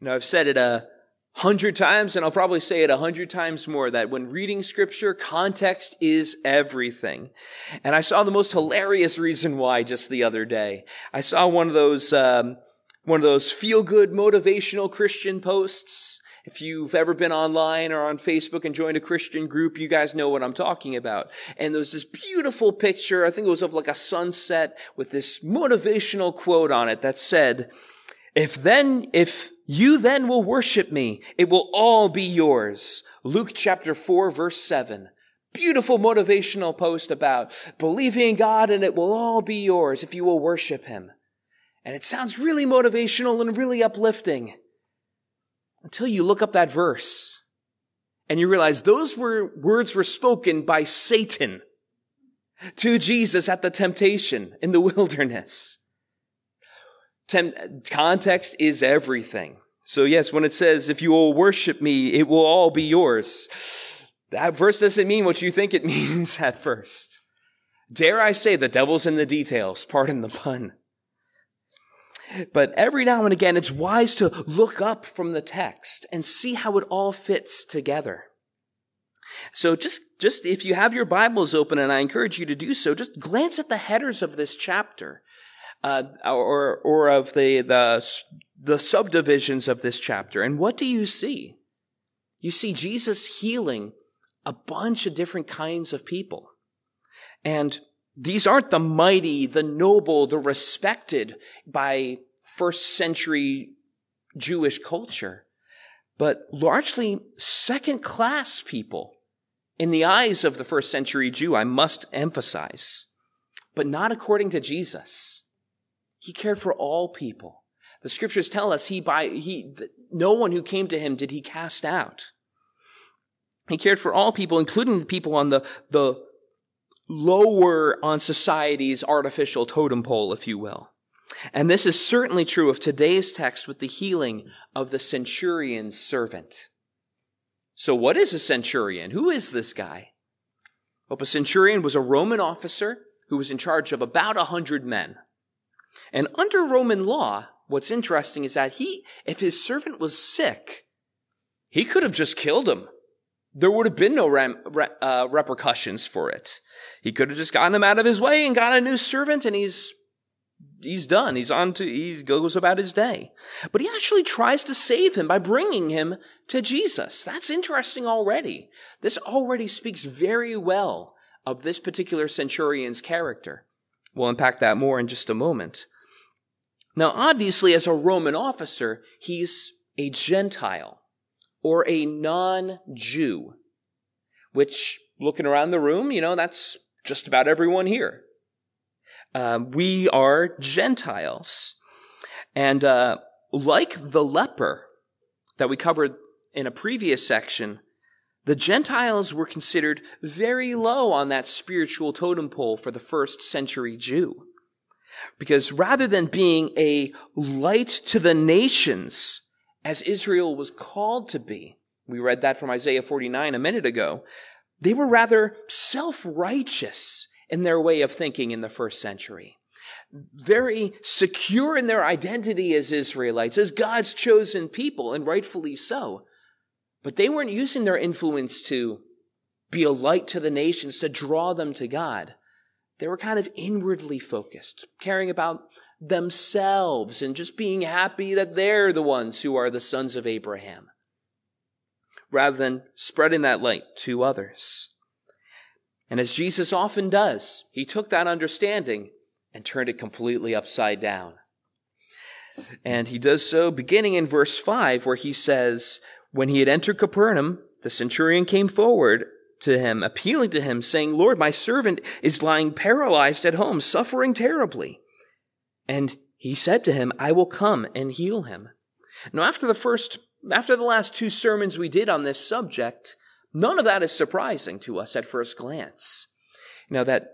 Know, I've said it a hundred times, and I'll probably say it a hundred times more, that when reading scripture, context is everything. And I saw the most hilarious reason why just the other day. I saw one of those, um, one of those feel-good motivational Christian posts. If you've ever been online or on Facebook and joined a Christian group, you guys know what I'm talking about. And there was this beautiful picture, I think it was of like a sunset with this motivational quote on it that said, if then, if you then will worship me, it will all be yours. Luke chapter 4 verse 7. Beautiful motivational post about believing in God and it will all be yours if you will worship him. And it sounds really motivational and really uplifting until you look up that verse and you realize those were words were spoken by Satan to Jesus at the temptation in the wilderness. Context is everything. So yes, when it says, if you will worship me, it will all be yours. That verse doesn't mean what you think it means at first. Dare I say the devil's in the details, pardon the pun. But every now and again, it's wise to look up from the text and see how it all fits together. So just, just if you have your Bibles open, and I encourage you to do so, just glance at the headers of this chapter uh, or or of the the the subdivisions of this chapter. And what do you see? You see Jesus healing a bunch of different kinds of people, and these aren't the mighty, the noble, the respected by first century Jewish culture, but largely second class people in the eyes of the first century Jew, I must emphasize, but not according to Jesus. He cared for all people. The scriptures tell us he by he no one who came to him did he cast out. He cared for all people, including the people on the, the lower on society's artificial totem pole, if you will. And this is certainly true of today's text with the healing of the centurion's servant. So what is a centurion? Who is this guy? Well, a centurion was a Roman officer who was in charge of about a hundred men. And under Roman law, what's interesting is that he, if his servant was sick, he could have just killed him. There would have been no ram, uh, repercussions for it. He could have just gotten him out of his way and got a new servant, and he's he's done. He's on to he goes about his day. But he actually tries to save him by bringing him to Jesus. That's interesting already. This already speaks very well of this particular centurion's character. We'll unpack that more in just a moment. Now, obviously, as a Roman officer, he's a Gentile or a non Jew, which, looking around the room, you know, that's just about everyone here. Um, we are Gentiles. And uh, like the leper that we covered in a previous section, the Gentiles were considered very low on that spiritual totem pole for the first century Jew. Because rather than being a light to the nations, as Israel was called to be, we read that from Isaiah 49 a minute ago, they were rather self-righteous in their way of thinking in the first century. Very secure in their identity as Israelites, as God's chosen people, and rightfully so. But they weren't using their influence to be a light to the nations, to draw them to God. They were kind of inwardly focused, caring about themselves and just being happy that they're the ones who are the sons of Abraham, rather than spreading that light to others. And as Jesus often does, he took that understanding and turned it completely upside down. And he does so beginning in verse 5, where he says, when he had entered Capernaum, the centurion came forward to him, appealing to him, saying, Lord, my servant is lying paralyzed at home, suffering terribly. And he said to him, I will come and heal him. Now, after the first, after the last two sermons we did on this subject, none of that is surprising to us at first glance. Know, that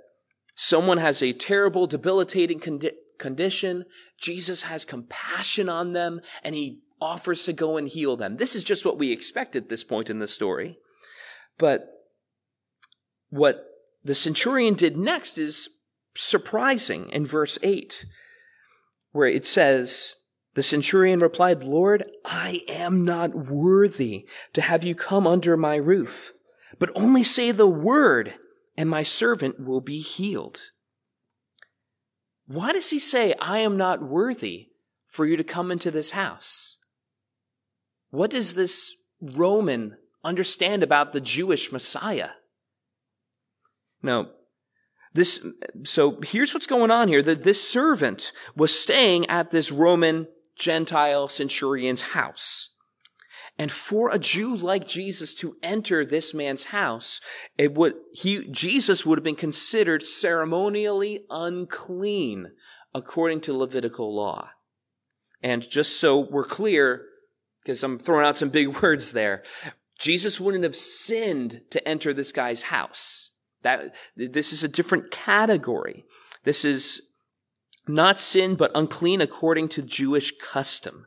someone has a terrible, debilitating condi- condition, Jesus has compassion on them, and he offers to go and heal them. This is just what we expect at this point in the story. But what the centurion did next is surprising in verse 8, where it says, The centurion replied, Lord, I am not worthy to have you come under my roof, but only say the word and my servant will be healed. Why does he say, I am not worthy for you to come into this house? What does this Roman understand about the Jewish Messiah? Now, This, so here's what's going on here. That this servant was staying at this Roman Gentile centurion's house. And for a Jew like Jesus to enter this man's house, it would, he, Jesus would have been considered ceremonially unclean according to Levitical law. And just so we're clear, because I'm throwing out some big words there, Jesus wouldn't have sinned to enter this guy's house. That, this is a different category. This is not sin, but unclean according to Jewish custom.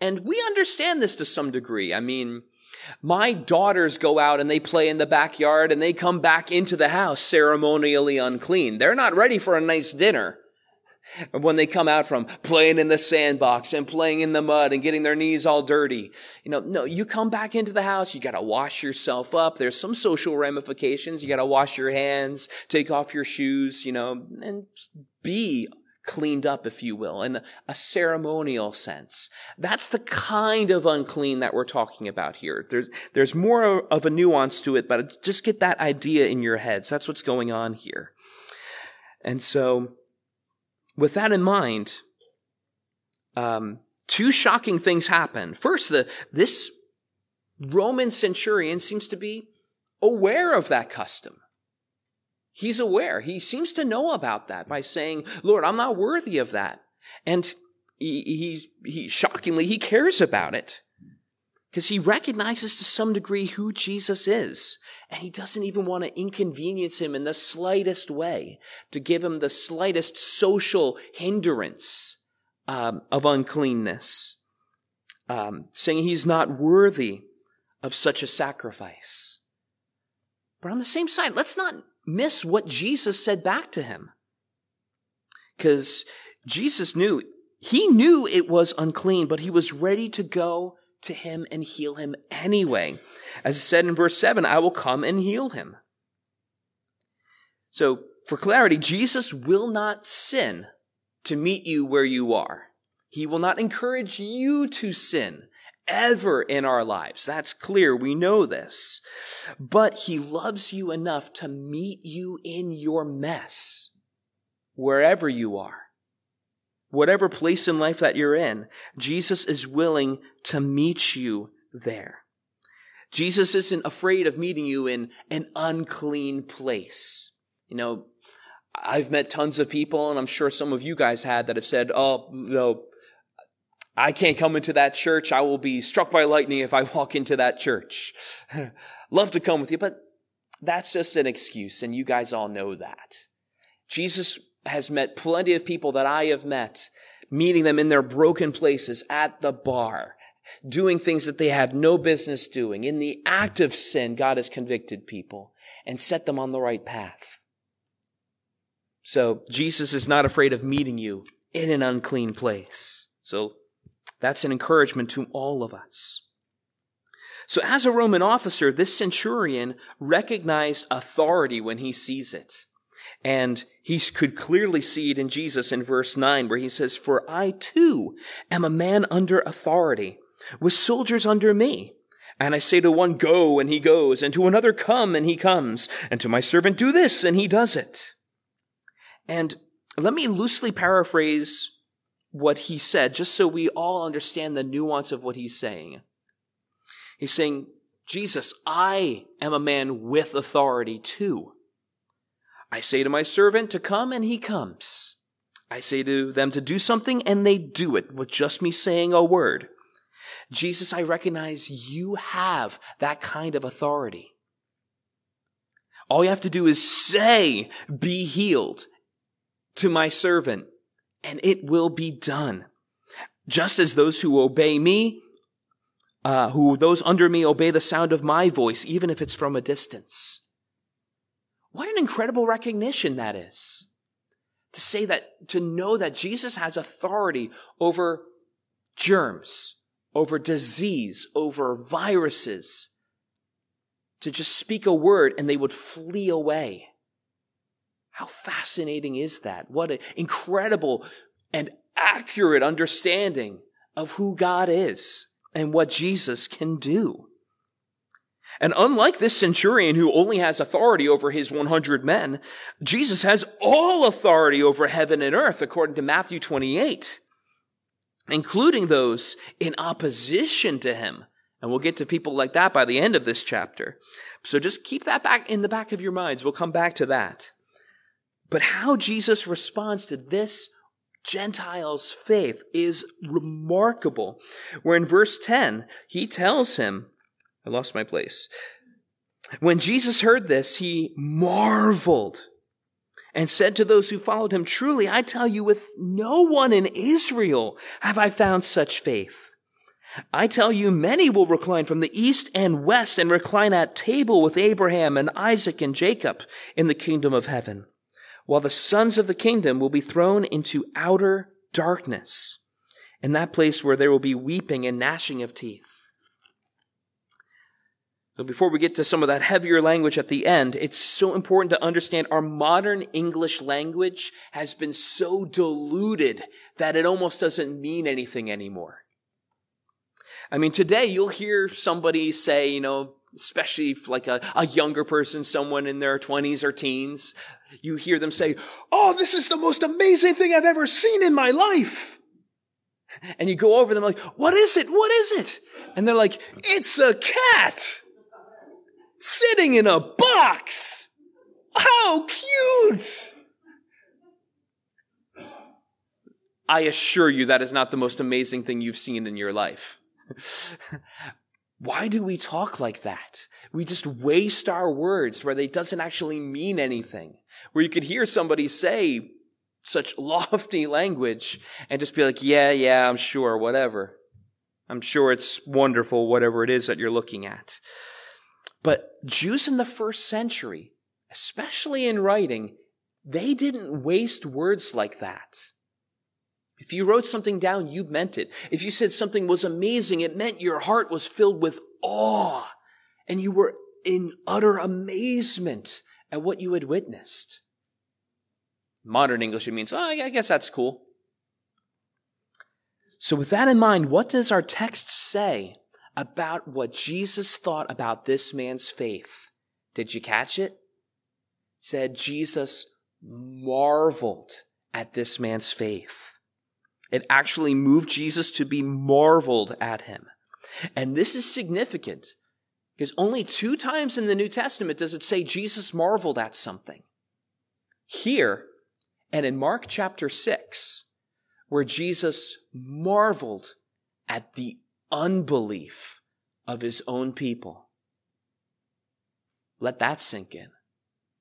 And we understand this to some degree. I mean, my daughters go out and they play in the backyard and they come back into the house ceremonially unclean. They're not ready for a nice dinner when they come out from playing in the sandbox and playing in the mud and getting their knees all dirty. You know, no, you come back into the house, you gotta wash yourself up. There's some social ramifications. You gotta wash your hands, take off your shoes, you know, and be cleaned up, if you will, in a ceremonial sense. That's the kind of unclean that we're talking about here. There's, there's more of a nuance to it, but just get that idea in your heads. That's what's going on here. And so, with that in mind, um, two shocking things happen. First, the, this Roman centurion seems to be aware of that custom. He's aware. He seems to know about that by saying, Lord, I'm not worthy of that. And he, he, he shockingly, he cares about it because he recognizes to some degree who Jesus is. And he doesn't even want to inconvenience him in the slightest way to give him the slightest social hindrance um, of uncleanness, um, saying he's not worthy of such a sacrifice. But on the same side, let's not miss what Jesus said back to him. Because Jesus knew, he knew it was unclean, but he was ready to go to him and heal him anyway. As it said in verse 7, I will come and heal him. So, for clarity, Jesus will not sin to meet you where you are. He will not encourage you to sin ever in our lives. That's clear. We know this. But he loves you enough to meet you in your mess, wherever you are. Whatever place in life that you're in, Jesus is willing to meet you there. Jesus isn't afraid of meeting you in an unclean place. You know, I've met tons of people, and I'm sure some of you guys had that have said, oh, no, I can't come into that church. I will be struck by lightning if I walk into that church. Love to come with you, but that's just an excuse, and you guys all know that. Jesus has met plenty of people that I have met, meeting them in their broken places at the bar, doing things that they have no business doing. In the act of sin, God has convicted people and set them on the right path. So Jesus is not afraid of meeting you in an unclean place. So that's an encouragement to all of us. So as a Roman officer, this centurion recognized authority when he sees it. And he could clearly see it in Jesus in verse 9, where he says, For I too am a man under authority, with soldiers under me. And I say to one, Go, and he goes, and to another, Come, and he comes, and to my servant, Do this, and he does it. And let me loosely paraphrase what he said, just so we all understand the nuance of what he's saying. He's saying, Jesus, I am a man with authority too. I say to my servant to come, and he comes. I say to them to do something, and they do it with just me saying a word. Jesus, I recognize you have that kind of authority. All you have to do is say, be healed to my servant, and it will be done. Just as those who obey me, uh, who those under me obey the sound of my voice, even if it's from a distance. What an incredible recognition that is. To say that, to know that Jesus has authority over germs, over disease, over viruses, to just speak a word and they would flee away. How fascinating is that? What an incredible and accurate understanding of who God is and what Jesus can do. And unlike this centurion who only has authority over his 100 men, Jesus has all authority over heaven and earth, according to Matthew 28, including those in opposition to him. And we'll get to people like that by the end of this chapter. So just keep that back in the back of your minds. We'll come back to that. But how Jesus responds to this Gentiles' faith is remarkable. Where in verse 10, he tells him, I lost my place. When Jesus heard this, he marveled and said to those who followed him, Truly, I tell you, with no one in Israel have I found such faith. I tell you, many will recline from the east and west and recline at table with Abraham and Isaac and Jacob in the kingdom of heaven, while the sons of the kingdom will be thrown into outer darkness, in that place where there will be weeping and gnashing of teeth. Before we get to some of that heavier language at the end, it's so important to understand our modern English language has been so diluted that it almost doesn't mean anything anymore. I mean, today you'll hear somebody say, you know, especially like a, a younger person, someone in their 20s or teens, you hear them say, Oh, this is the most amazing thing I've ever seen in my life. And you go over them like, What is it? What is it? And they're like, It's a cat sitting in a box. How cute! I assure you that is not the most amazing thing you've seen in your life. Why do we talk like that? We just waste our words where they doesn't actually mean anything. Where you could hear somebody say such lofty language and just be like, yeah, yeah, I'm sure, whatever. I'm sure it's wonderful, whatever it is that you're looking at. But Jews in the first century, especially in writing, they didn't waste words like that. If you wrote something down, you meant it. If you said something was amazing, it meant your heart was filled with awe and you were in utter amazement at what you had witnessed. Modern English, it means, oh, I guess that's cool. So, with that in mind, what does our text say about what Jesus thought about this man's faith. Did you catch it? it said Jesus marveled at this man's faith. It actually moved Jesus to be marveled at him. And this is significant because only two times in the New Testament does it say Jesus marveled at something. Here and in Mark chapter 6, where Jesus marveled at the unbelief of his own people. Let that sink in.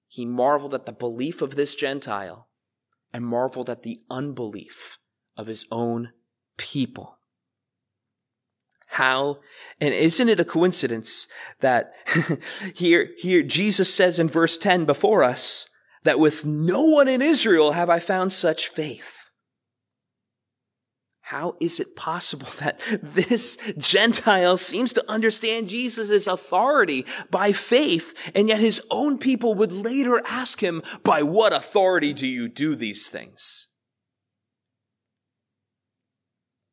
He marveled at the belief of this Gentile and marveled at the unbelief of his own people. How, and isn't it a coincidence that here, here Jesus says in verse 10 before us that with no one in Israel have I found such faith. How is it possible that this Gentile seems to understand Jesus' authority by faith, and yet his own people would later ask him, by what authority do you do these things?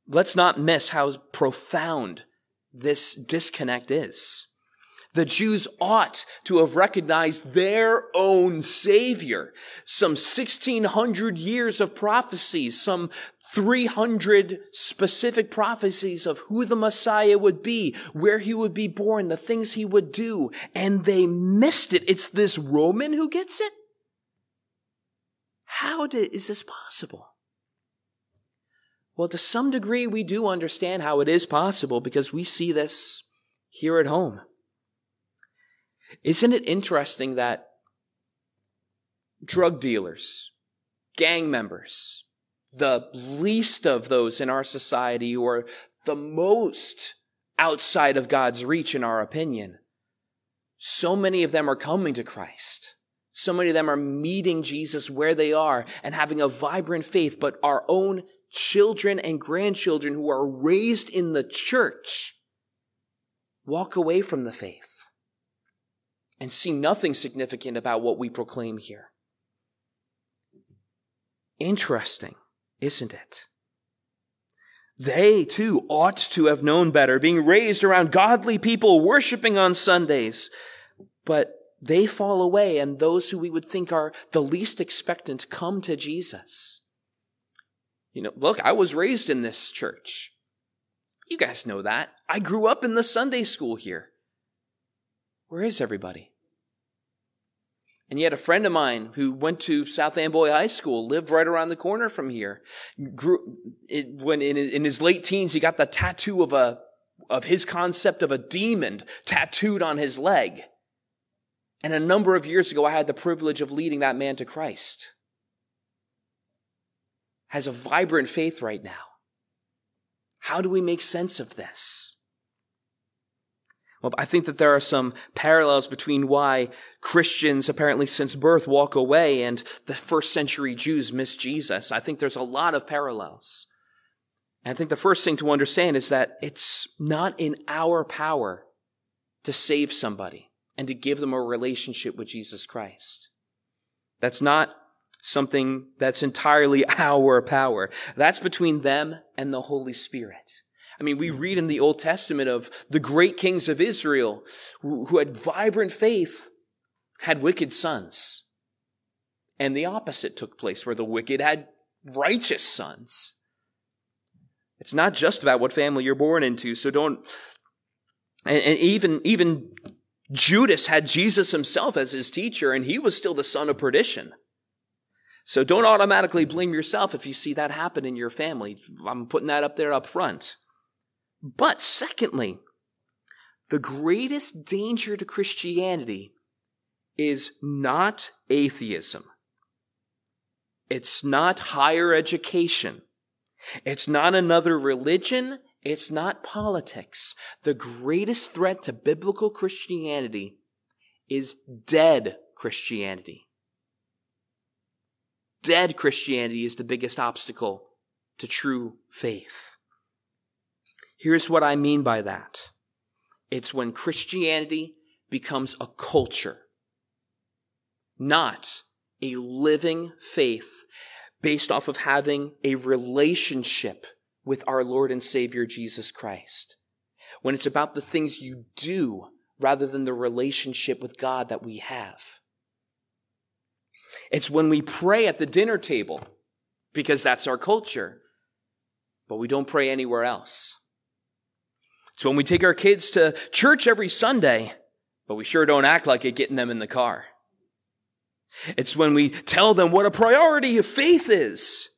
Let's not miss how profound this disconnect is. The Jews ought to have recognized their own Savior. Some 1600 years of prophecies, some 300 specific prophecies of who the Messiah would be, where he would be born, the things he would do, and they missed it. It's this Roman who gets it? How did, is this possible? Well, to some degree, we do understand how it is possible because we see this here at home. Isn't it interesting that drug dealers, gang members, the least of those in our society who are the most outside of God's reach, in our opinion, so many of them are coming to Christ. So many of them are meeting Jesus where they are and having a vibrant faith, but our own children and grandchildren who are raised in the church walk away from the faith and see nothing significant about what we proclaim here. Interesting, isn't it? They too ought to have known better, being raised around godly people, worshiping on Sundays. But they fall away, and those who we would think are the least expectant come to Jesus. You know, look, I was raised in this church. You guys know that. I grew up in the Sunday school here. Where is everybody? And yet, a friend of mine who went to South Amboy High School lived right around the corner from here. Grew, it, when in, in his late teens, he got the tattoo of a of his concept of a demon tattooed on his leg. And a number of years ago, I had the privilege of leading that man to Christ. Has a vibrant faith right now. How do we make sense of this? Well, I think that there are some parallels between why Christians, apparently since birth, walk away and the first century Jews miss Jesus. I think there's a lot of parallels. And I think the first thing to understand is that it's not in our power to save somebody and to give them a relationship with Jesus Christ. That's not something that's entirely our power. That's between them and the Holy Spirit. I mean, we read in the Old Testament of the great kings of Israel who, had vibrant faith, had wicked sons. And the opposite took place, where the wicked had righteous sons. It's not just about what family you're born into, so don't. And, and even even Judas had Jesus himself as his teacher, and he was still the son of perdition. So don't automatically blame yourself if you see that happen in your family. I'm putting that up there up front. But secondly, the greatest danger to Christianity is not atheism. It's not higher education. It's not another religion. It's not politics. The greatest threat to biblical Christianity is dead Christianity. Dead Christianity is the biggest obstacle to true faith. Here's what I mean by that. It's when Christianity becomes a culture, not a living faith based off of having a relationship with our Lord and Savior Jesus Christ. When it's about the things you do rather than the relationship with God that we have. It's when we pray at the dinner table because that's our culture, but we don't pray anywhere else. It's when we take our kids to church every Sunday, but we sure don't act like it getting them in the car. It's when we tell them what a priority of faith is,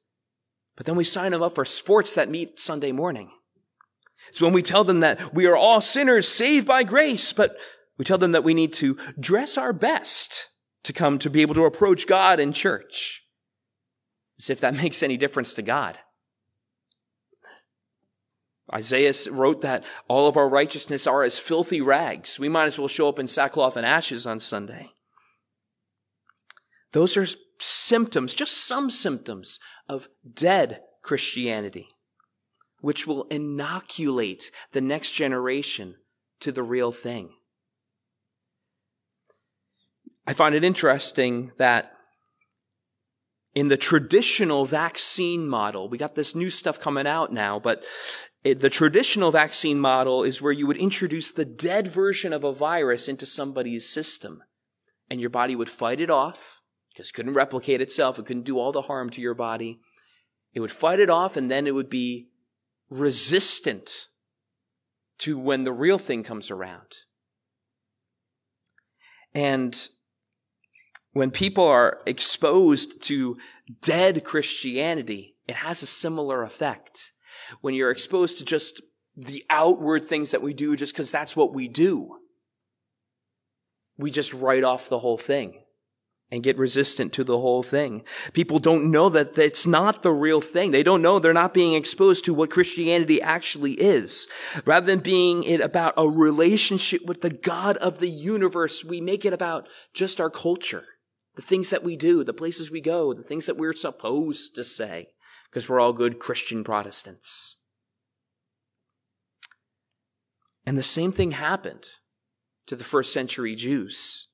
but then we sign them up for sports that meet Sunday morning. It's when we tell them that we are all sinners saved by grace, but we tell them that we need to dress our best to come to be able to approach God in church. As if that makes any difference to God. Isaiah wrote that all of our righteousness are as filthy rags. We might as well show up in sackcloth and ashes on Sunday. Those are symptoms, just some symptoms of dead Christianity, which will inoculate the next generation to the real thing. I find it interesting that in the traditional vaccine model, we got this new stuff coming out now, but it, the traditional vaccine model is where you would introduce the dead version of a virus into somebody's system and your body would fight it off because it couldn't replicate itself. It couldn't do all the harm to your body. It would fight it off and then it would be resistant to when the real thing comes around. And when people are exposed to dead Christianity, it has a similar effect when you're exposed to just the outward things that we do just because that's what we do. We just write off the whole thing and get resistant to the whole thing. People don't know that it's not the real thing. They don't know they're not being exposed to what Christianity actually is. Rather than being it about a relationship with the God of the universe, we make it about just our culture, the things that we do, the places we go, the things that we're supposed to say. Because we're all good Christian Protestants. And the same thing happened to the first century Jews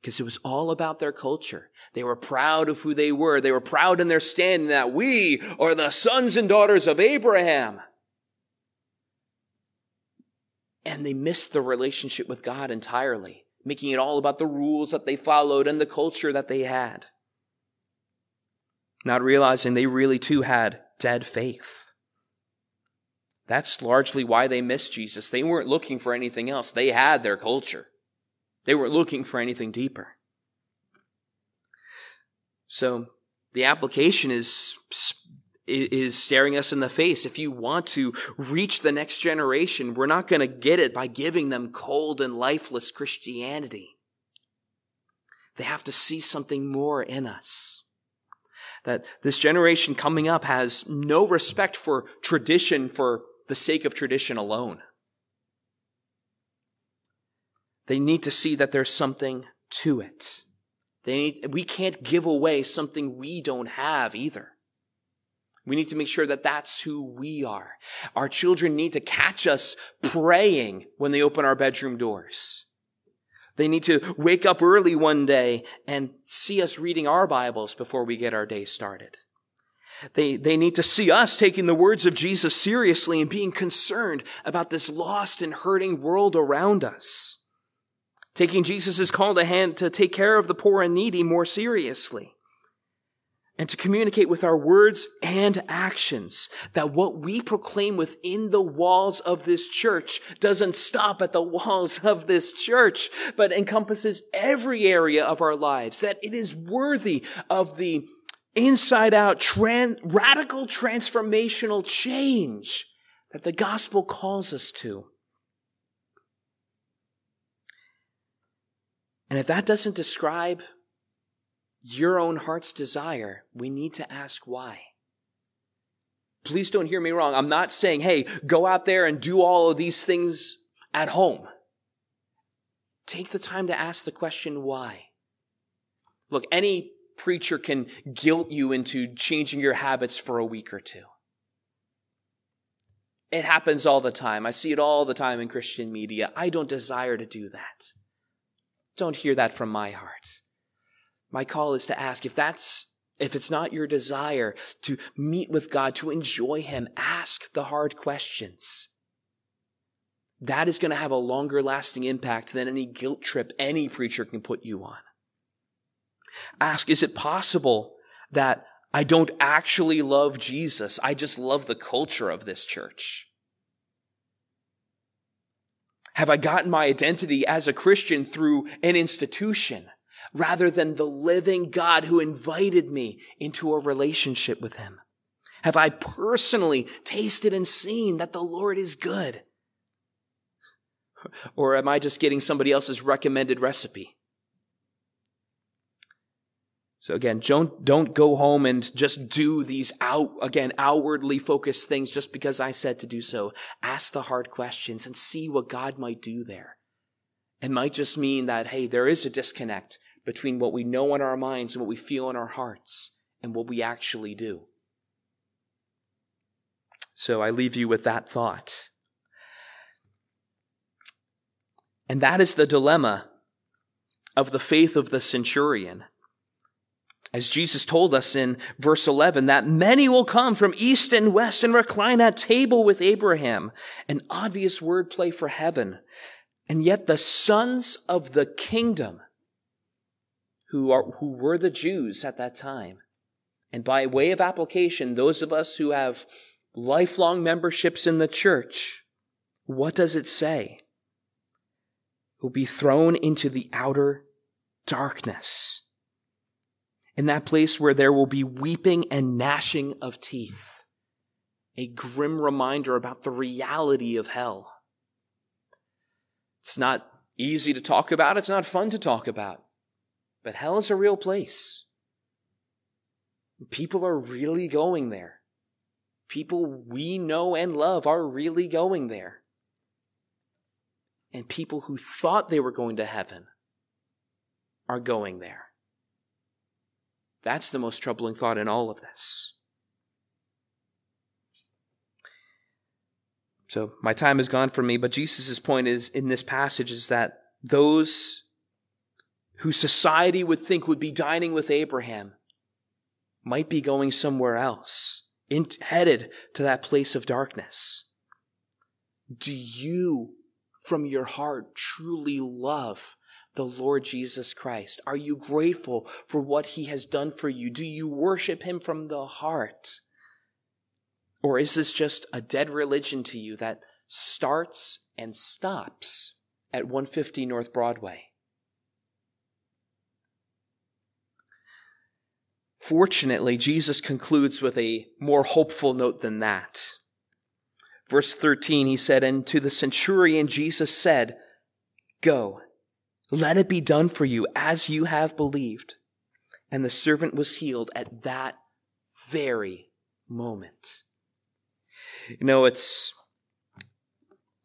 because it was all about their culture. They were proud of who they were. They were proud in their stand that we are the sons and daughters of Abraham. And they missed the relationship with God entirely, making it all about the rules that they followed and the culture that they had. Not realizing they really too had dead faith. That's largely why they missed Jesus. They weren't looking for anything else. They had their culture. They weren't looking for anything deeper. So the application is, is staring us in the face. If you want to reach the next generation, we're not going to get it by giving them cold and lifeless Christianity. They have to see something more in us that this generation coming up has no respect for tradition for the sake of tradition alone. They need to see that there's something to it. They need, we can't give away something we don't have either. We need to make sure that that's who we are. Our children need to catch us praying when they open our bedroom doors. They need to wake up early one day and see us reading our Bibles before we get our day started. They, they need to see us taking the words of Jesus seriously and being concerned about this lost and hurting world around us. Taking Jesus' call to hand to take care of the poor and needy more seriously. And to communicate with our words and actions that what we proclaim within the walls of this church doesn't stop at the walls of this church, but encompasses every area of our lives, that it is worthy of the inside out, tran- radical transformational change that the gospel calls us to. And if that doesn't describe your own heart's desire, we need to ask why. Please don't hear me wrong. I'm not saying, hey, go out there and do all of these things at home. Take the time to ask the question why. Look, any preacher can guilt you into changing your habits for a week or two. It happens all the time. I see it all the time in Christian media. I don't desire to do that. Don't hear that from my heart. My call is to ask if that's if it's not your desire to meet with God, to enjoy Him, ask the hard questions. That is going to have a longer lasting impact than any guilt trip any preacher can put you on. Ask, is it possible that I don't actually love Jesus? I just love the culture of this church. Have I gotten my identity as a Christian through an institution rather than the living God who invited me into a relationship with him? Have I personally tasted and seen that the Lord is good? Or am I just getting somebody else's recommended recipe? So again, don't, don't go home and just do these out, again, outwardly focused things just because I said to do so. Ask the hard questions and see what God might do there. It might just mean that, hey, there is a disconnect between what we know in our minds and what we feel in our hearts and what we actually do. So I leave you with that thought. And that is the dilemma of the faith of the centurion as Jesus told us in verse 11, that many will come from east and west and recline at table with Abraham. An obvious wordplay for heaven. And yet the sons of the kingdom, who are, who were the Jews at that time, and by way of application, those of us who have lifelong memberships in the church, what does it say? Will be thrown into the outer darkness in that place where there will be weeping and gnashing of teeth. A grim reminder about the reality of hell. It's not easy to talk about, it's not fun to talk about, but hell is a real place. People are really going there. People we know and love are really going there. And people who thought they were going to heaven are going there. That's the most troubling thought in all of this. So my time is gone for me, but Jesus' point is in this passage is that those who society would think would be dining with Abraham might be going somewhere else, in, headed to that place of darkness. Do you, from your heart, truly love the Lord Jesus Christ? Are you grateful for what he has done for you? Do you worship him from the heart? Or is this just a dead religion to you that starts and stops at 150 North Broadway? Fortunately, Jesus concludes with a more hopeful note than that. Verse 13, he said, And to the centurion, Jesus said, Go, let it be done for you as you have believed. And the servant was healed at that very moment. You know, it's,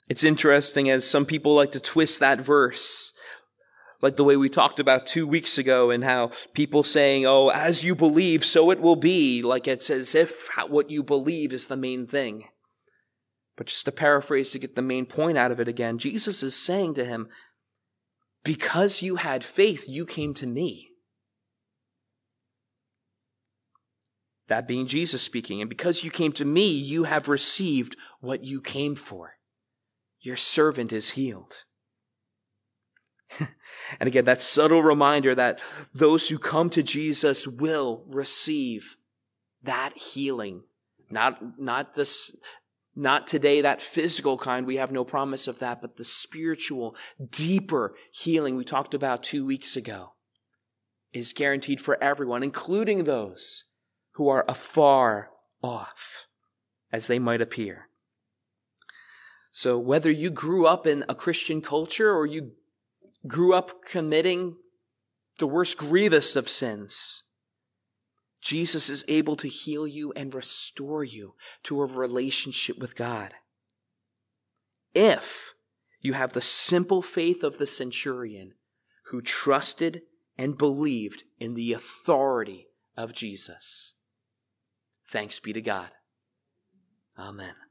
it's interesting as some people like to twist that verse, like the way we talked about two weeks ago and how people saying, oh, as you believe, so it will be, like it's as if what you believe is the main thing. But just to paraphrase to get the main point out of it again, Jesus is saying to him, because you had faith, you came to me. That being Jesus speaking. And because you came to me, you have received what you came for. Your servant is healed. and again, that subtle reminder that those who come to Jesus will receive that healing. Not, not this, not today, that physical kind. We have no promise of that, but the spiritual, deeper healing we talked about two weeks ago is guaranteed for everyone, including those who are afar off as they might appear. So whether you grew up in a Christian culture or you grew up committing the worst grievous of sins, Jesus is able to heal you and restore you to a relationship with God. If you have the simple faith of the centurion who trusted and believed in the authority of Jesus. Thanks be to God. Amen.